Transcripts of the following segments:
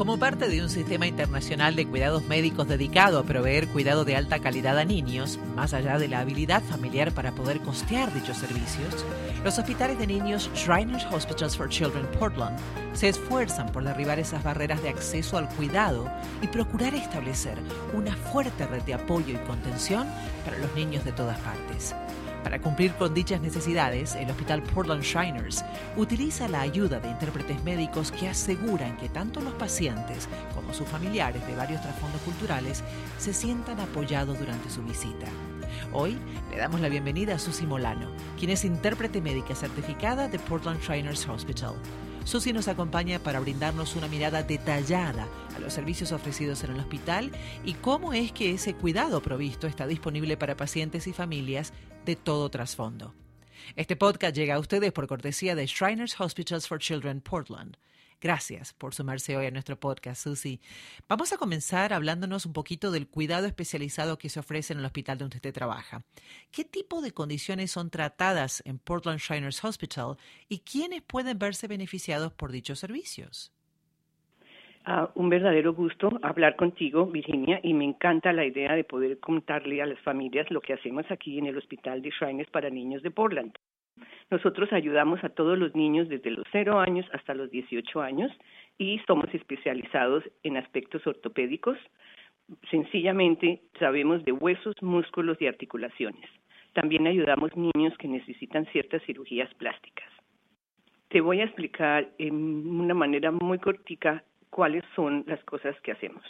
Como parte de un sistema internacional de cuidados médicos dedicado a proveer cuidado de alta calidad a niños, más allá de la habilidad familiar para poder costear dichos servicios, los hospitales de niños Shriners Hospitals for Children Portland se esfuerzan por derribar esas barreras de acceso al cuidado y procurar establecer una fuerte red de apoyo y contención para los niños de todas partes. Para cumplir con dichas necesidades, el Hospital Portland Shiners utiliza la ayuda de intérpretes médicos que aseguran que tanto los pacientes como sus familiares de varios trasfondos culturales se sientan apoyados durante su visita. Hoy le damos la bienvenida a Susi Molano, quien es intérprete médica certificada de Portland Shiners Hospital. Susi nos acompaña para brindarnos una mirada detallada a los servicios ofrecidos en el hospital y cómo es que ese cuidado provisto está disponible para pacientes y familias de todo trasfondo. Este podcast llega a ustedes por cortesía de Shriners Hospitals for Children Portland. Gracias por sumarse hoy a nuestro podcast, Susi. Vamos a comenzar hablándonos un poquito del cuidado especializado que se ofrece en el hospital donde usted trabaja. ¿Qué tipo de condiciones son tratadas en Portland Shriners Hospital y quiénes pueden verse beneficiados por dichos servicios? Ah, un verdadero gusto hablar contigo, Virginia, y me encanta la idea de poder contarle a las familias lo que hacemos aquí en el Hospital de Shriners para Niños de Portland. Nosotros ayudamos a todos los niños desde los 0 años hasta los 18 años y somos especializados en aspectos ortopédicos. Sencillamente sabemos de huesos, músculos y articulaciones. También ayudamos niños que necesitan ciertas cirugías plásticas. Te voy a explicar en una manera muy cortica cuáles son las cosas que hacemos.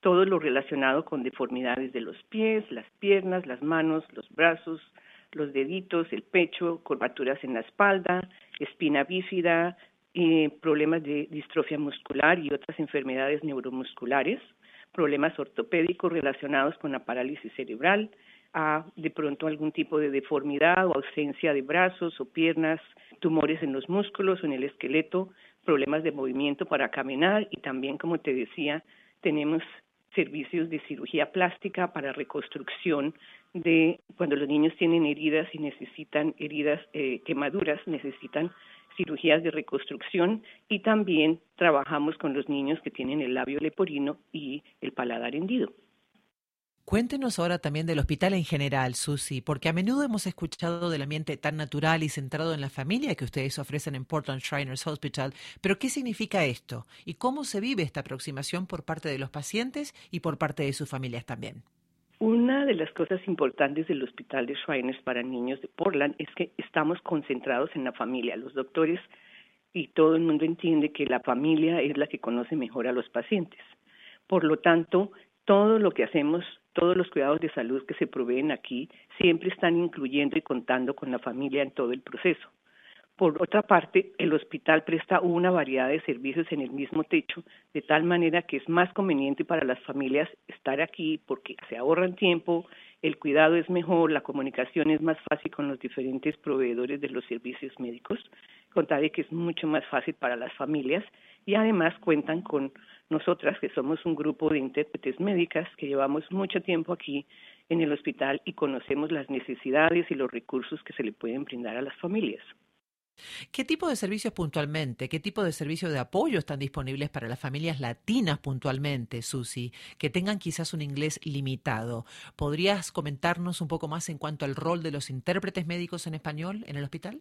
Todo lo relacionado con deformidades de los pies, las piernas, las manos, los brazos, los deditos, el pecho, curvaturas en la espalda, espina bífida, problemas de distrofia muscular y otras enfermedades neuromusculares, problemas ortopédicos relacionados con la parálisis cerebral, de pronto algún tipo de deformidad o ausencia de brazos o piernas, tumores en los músculos o en el esqueleto, problemas de movimiento para caminar y también, como te decía, tenemos servicios de cirugía plástica para reconstrucción de cuando los niños tienen heridas y necesitan heridas, eh, quemaduras, necesitan cirugías de reconstrucción y también trabajamos con los niños que tienen el labio leporino y el paladar hendido. Cuéntenos ahora también del hospital en general, Susi, porque a menudo hemos escuchado del ambiente tan natural y centrado en la familia que ustedes ofrecen en Portland Shriners Hospital, pero ¿qué significa esto? ¿Y cómo se vive esta aproximación por parte de los pacientes y por parte de sus familias también? Una de las cosas importantes del Hospital de Shriners para Niños de Portland es que estamos concentrados en la familia. Los doctores y todo el mundo entiende que la familia es la que conoce mejor a los pacientes. Por lo tanto, todo lo que hacemos todos los cuidados de salud que se proveen aquí siempre están incluyendo y contando con la familia en todo el proceso. Por otra parte, el hospital presta una variedad de servicios en el mismo techo, de tal manera que es más conveniente para las familias estar aquí porque se ahorran tiempo, el cuidado es mejor, la comunicación es más fácil con los diferentes proveedores de los servicios médicos, contar que es mucho más fácil para las familias y además cuentan con nosotras, que somos un grupo de intérpretes médicas que llevamos mucho tiempo aquí en el hospital y conocemos las necesidades y los recursos que se le pueden brindar a las familias. ¿Qué tipo de servicios puntualmente, qué tipo de servicios de apoyo están disponibles para las familias latinas puntualmente, Susi, que tengan quizás un inglés limitado? ¿Podrías comentarnos un poco más en cuanto al rol de los intérpretes médicos en español en el hospital?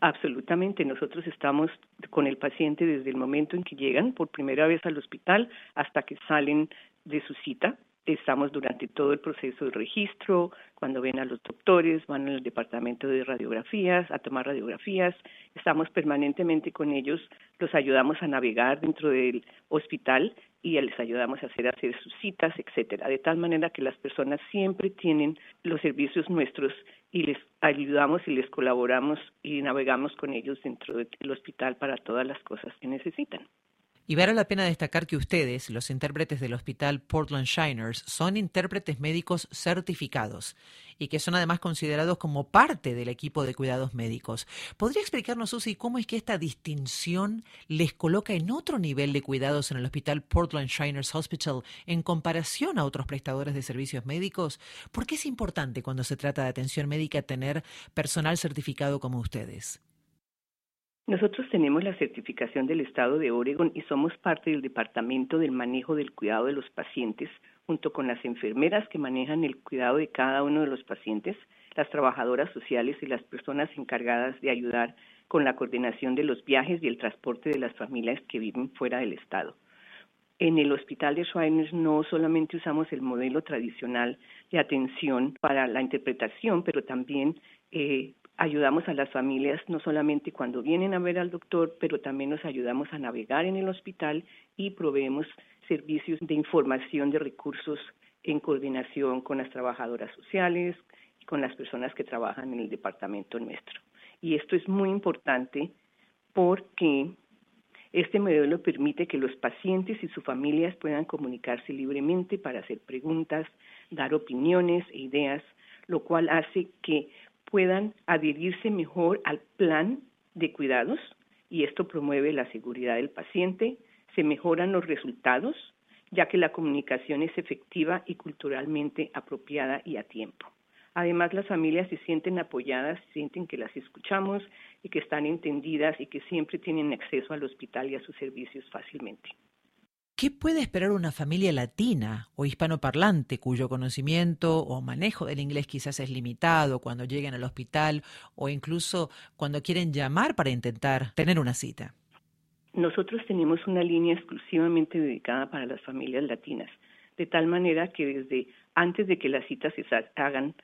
Absolutamente, nosotros estamos con el paciente desde el momento en que llegan por primera vez al hospital hasta que salen de su cita. Estamos durante todo el proceso de registro, cuando ven a los doctores, van al departamento de radiografías a tomar radiografías, estamos permanentemente con ellos, los ayudamos a navegar dentro del hospital y les ayudamos a hacer, hacer sus citas, etcétera, de tal manera que las personas siempre tienen los servicios nuestros y les ayudamos y les colaboramos y navegamos con ellos dentro del hospital para todas las cosas que necesitan. Y vale la pena destacar que ustedes, los intérpretes del Hospital Portland Shiners, son intérpretes médicos certificados y que son además considerados como parte del equipo de cuidados médicos. ¿Podría explicarnos, Susi, cómo es que esta distinción les coloca en otro nivel de cuidados en el Hospital Portland Shiners Hospital en comparación a otros prestadores de servicios médicos? ¿Por qué es importante cuando se trata de atención médica tener personal certificado como ustedes? Nosotros tenemos la certificación del Estado de Oregon y somos parte del Departamento del Manejo del Cuidado de los Pacientes, junto con las enfermeras que manejan el cuidado de cada uno de los pacientes, las trabajadoras sociales y las personas encargadas de ayudar con la coordinación de los viajes y el transporte de las familias que viven fuera del Estado. En el Hospital de Shriners no solamente usamos el modelo tradicional de atención para la interpretación, pero también eh, ayudamos a las familias no solamente cuando vienen a ver al doctor, pero también nos ayudamos a navegar en el hospital y proveemos servicios de información de recursos en coordinación con las trabajadoras sociales y con las personas que trabajan en el departamento nuestro. Y esto es muy importante porque este modelo permite que los pacientes y sus familias puedan comunicarse libremente para hacer preguntas, dar opiniones e ideas, lo cual hace que puedan adherirse mejor al plan de cuidados y esto promueve la seguridad del paciente, se mejoran los resultados, ya que la comunicación es efectiva y culturalmente apropiada y a tiempo. Además, las familias se sienten apoyadas, sienten que las escuchamos y que están entendidas y que siempre tienen acceso al hospital y a sus servicios fácilmente. ¿Qué puede esperar una familia latina o hispanoparlante cuyo conocimiento o manejo del inglés quizás es limitado cuando lleguen al hospital o incluso cuando quieren llamar para intentar tener una cita? Nosotros tenemos una línea exclusivamente dedicada para las familias latinas, de tal manera que desde antes de que las citas se hagan,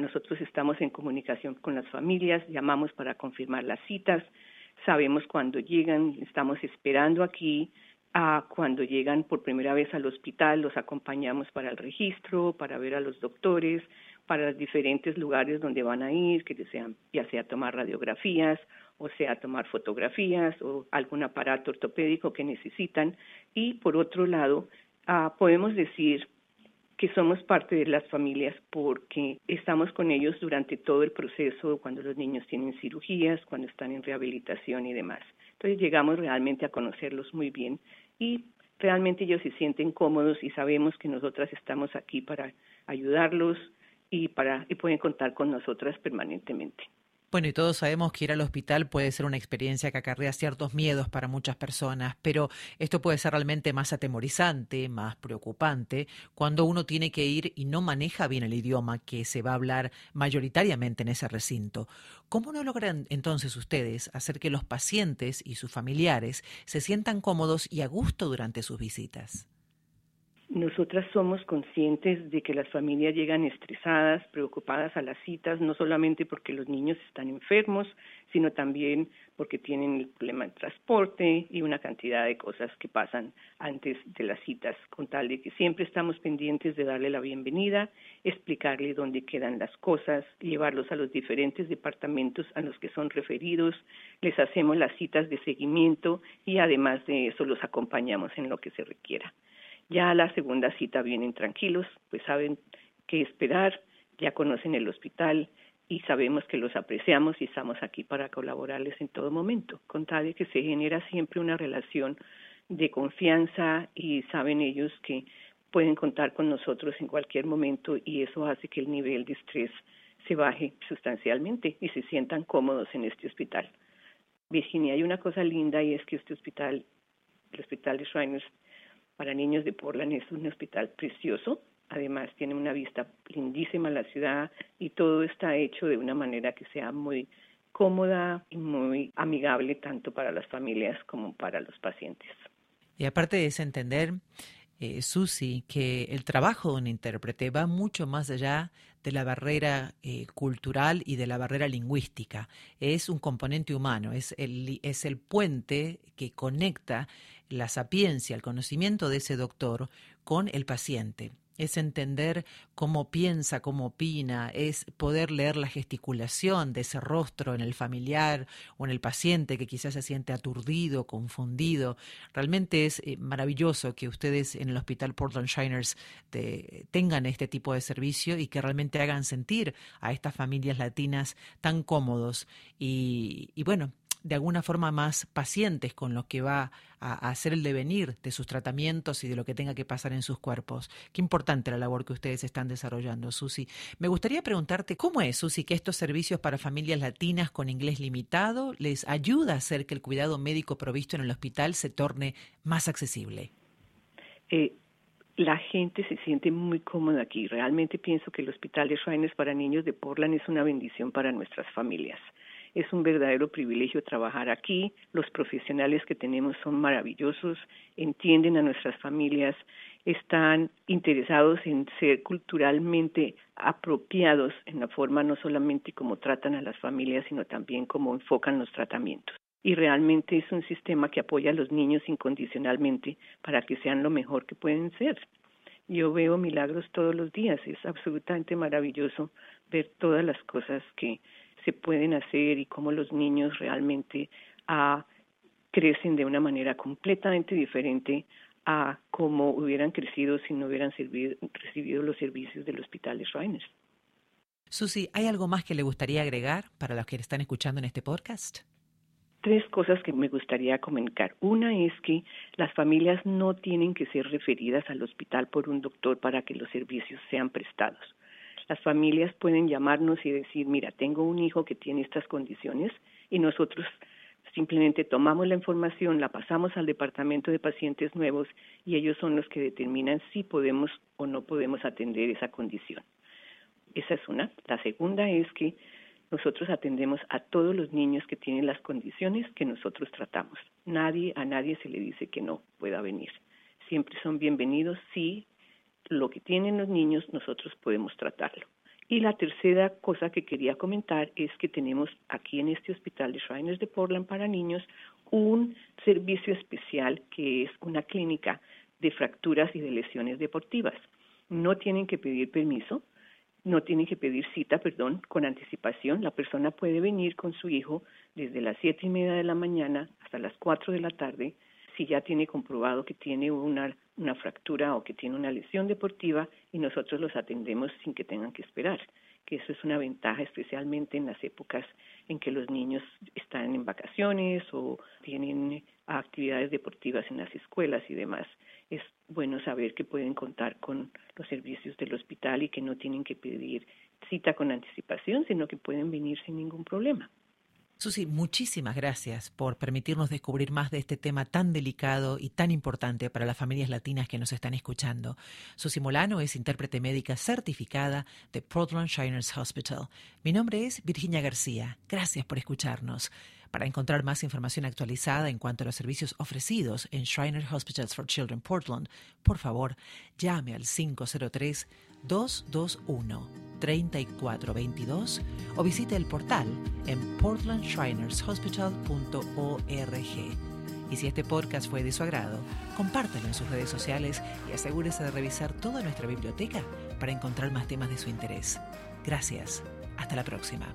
nosotros estamos en comunicación con las familias, llamamos para confirmar las citas, sabemos cuándo llegan, estamos esperando aquí, cuando llegan por primera vez al hospital, los acompañamos para el registro, para ver a los doctores, para los diferentes lugares donde van a ir, que desean, ya sea tomar radiografías o sea tomar fotografías o algún aparato ortopédico que necesitan. Y por otro lado, ah, podemos decir que somos parte de las familias porque estamos con ellos durante todo el proceso, cuando los niños tienen cirugías, cuando están en rehabilitación y demás. Entonces llegamos realmente a conocerlos muy bien y realmente ellos se sienten cómodos y sabemos que nosotras estamos aquí para ayudarlos y para y pueden contar con nosotras permanentemente. Bueno, y todos sabemos que ir al hospital puede ser una experiencia que acarrea ciertos miedos para muchas personas, pero esto puede ser realmente más atemorizante, más preocupante, cuando uno tiene que ir y no maneja bien el idioma que se va a hablar mayoritariamente en ese recinto. ¿Cómo no logran entonces ustedes hacer que los pacientes y sus familiares se sientan cómodos y a gusto durante sus visitas? Nosotras somos conscientes de que las familias llegan estresadas, preocupadas a las citas, no solamente porque los niños están enfermos, sino también porque tienen el problema de transporte y una cantidad de cosas que pasan antes de las citas, con tal de que siempre estamos pendientes de darle la bienvenida, explicarle dónde quedan las cosas, llevarlos a los diferentes departamentos a los que son referidos, les hacemos las citas de seguimiento y además de eso los acompañamos en lo que se requiera. Ya a la segunda cita vienen tranquilos, pues saben qué esperar, ya conocen el hospital y sabemos que los apreciamos y estamos aquí para colaborarles en todo momento, con tal de que se genera siempre una relación de confianza y saben ellos que pueden contar con nosotros en cualquier momento y eso hace que el nivel de estrés se baje sustancialmente y se sientan cómodos en este hospital. Virginia, hay una cosa linda y es que este hospital, el hospital de Shriners, para niños de Portland es un hospital precioso. Además tiene una vista lindísima a la ciudad y todo está hecho de una manera que sea muy cómoda y muy amigable tanto para las familias como para los pacientes. Y aparte de ese entender, eh, Susi, que el trabajo de un intérprete va mucho más allá de la barrera eh, cultural y de la barrera lingüística. Es un componente humano, es el, es el puente que conecta la sapiencia, el conocimiento de ese doctor con el paciente es entender cómo piensa, cómo opina, es poder leer la gesticulación de ese rostro en el familiar o en el paciente que quizás se siente aturdido, confundido. Realmente es eh, maravilloso que ustedes en el Hospital Portland Shiners tengan este tipo de servicio y que realmente hagan sentir a estas familias latinas tan cómodos. y bueno, de alguna forma más pacientes con lo que va a, hacer el devenir de sus tratamientos y de lo que tenga que pasar en sus cuerpos. Qué importante la labor que ustedes están desarrollando, Susi. Me gustaría preguntarte, ¿cómo es, Susi, que estos servicios para familias latinas con inglés limitado les ayuda a hacer que el cuidado médico provisto en el hospital se torne más accesible? Eh, la gente se siente muy cómoda aquí. Realmente pienso que el Hospital de Shriners para Niños de Portland es una bendición para nuestras familias. Es un verdadero privilegio trabajar aquí. Los profesionales que tenemos son maravillosos, entienden a nuestras familias, están interesados en ser culturalmente apropiados en la forma no solamente como tratan a las familias, sino también cómo enfocan los tratamientos y realmente es un sistema que apoya a los niños incondicionalmente para que sean lo mejor que pueden ser. Yo veo milagros todos los días, es absolutamente maravilloso ver todas las cosas que se pueden hacer y cómo los niños realmente ah, crecen de una manera completamente diferente a cómo hubieran crecido si no hubieran recibido los servicios del Hospital de Shriners. Susi, ¿hay algo más que le gustaría agregar para los que están escuchando en este podcast? tres cosas que me gustaría comunicar. Una es que las familias no tienen que ser referidas al hospital por un doctor para que los servicios sean prestados. Las familias pueden llamarnos y decir, mira, tengo un hijo que tiene estas condiciones y nosotros simplemente tomamos la información, la pasamos al departamento de pacientes nuevos y ellos son los que determinan si podemos o no podemos atender esa condición. Esa es una. La segunda es que nosotros atendemos a todos los niños que tienen las condiciones que nosotros tratamos. Nadie, a nadie se le dice que no pueda venir. Siempre son bienvenidos si lo que tienen los niños nosotros podemos tratarlo. Y la tercera cosa que quería comentar es que tenemos aquí en este hospital de Shriners de Portland para niños un servicio especial que es una clínica de fracturas y de lesiones deportivas. No tienen que pedir permiso, no tiene que pedir cita, perdón, con anticipación. La persona puede venir con su hijo desde las siete y media de la mañana hasta las cuatro de la tarde si ya tiene comprobado que tiene una, una fractura o que tiene una lesión deportiva y nosotros los atendemos sin que tengan que esperar, que eso es una ventaja especialmente en las épocas en que los niños están en vacaciones o tienen actividades deportivas en las escuelas y demás es bueno saber que pueden contar con los servicios del hospital y que no tienen que pedir cita con anticipación, sino que pueden venir sin ningún problema. Susi, muchísimas gracias por permitirnos descubrir más de este tema tan delicado y tan importante para las familias latinas que nos están escuchando. Susi Molano es intérprete médica certificada de Portland Shiners Hospital. Mi nombre es Virginia García. Gracias por escucharnos. Para encontrar más información actualizada en cuanto a los servicios ofrecidos en Shriner Hospitals for Children Portland, por favor, llame al 503-221-3422 o visite el portal en portlandshrinershospital.org. Y si este podcast fue de su agrado, compártelo en sus redes sociales y asegúrese de revisar toda nuestra biblioteca para encontrar más temas de su interés. Gracias. Hasta la próxima.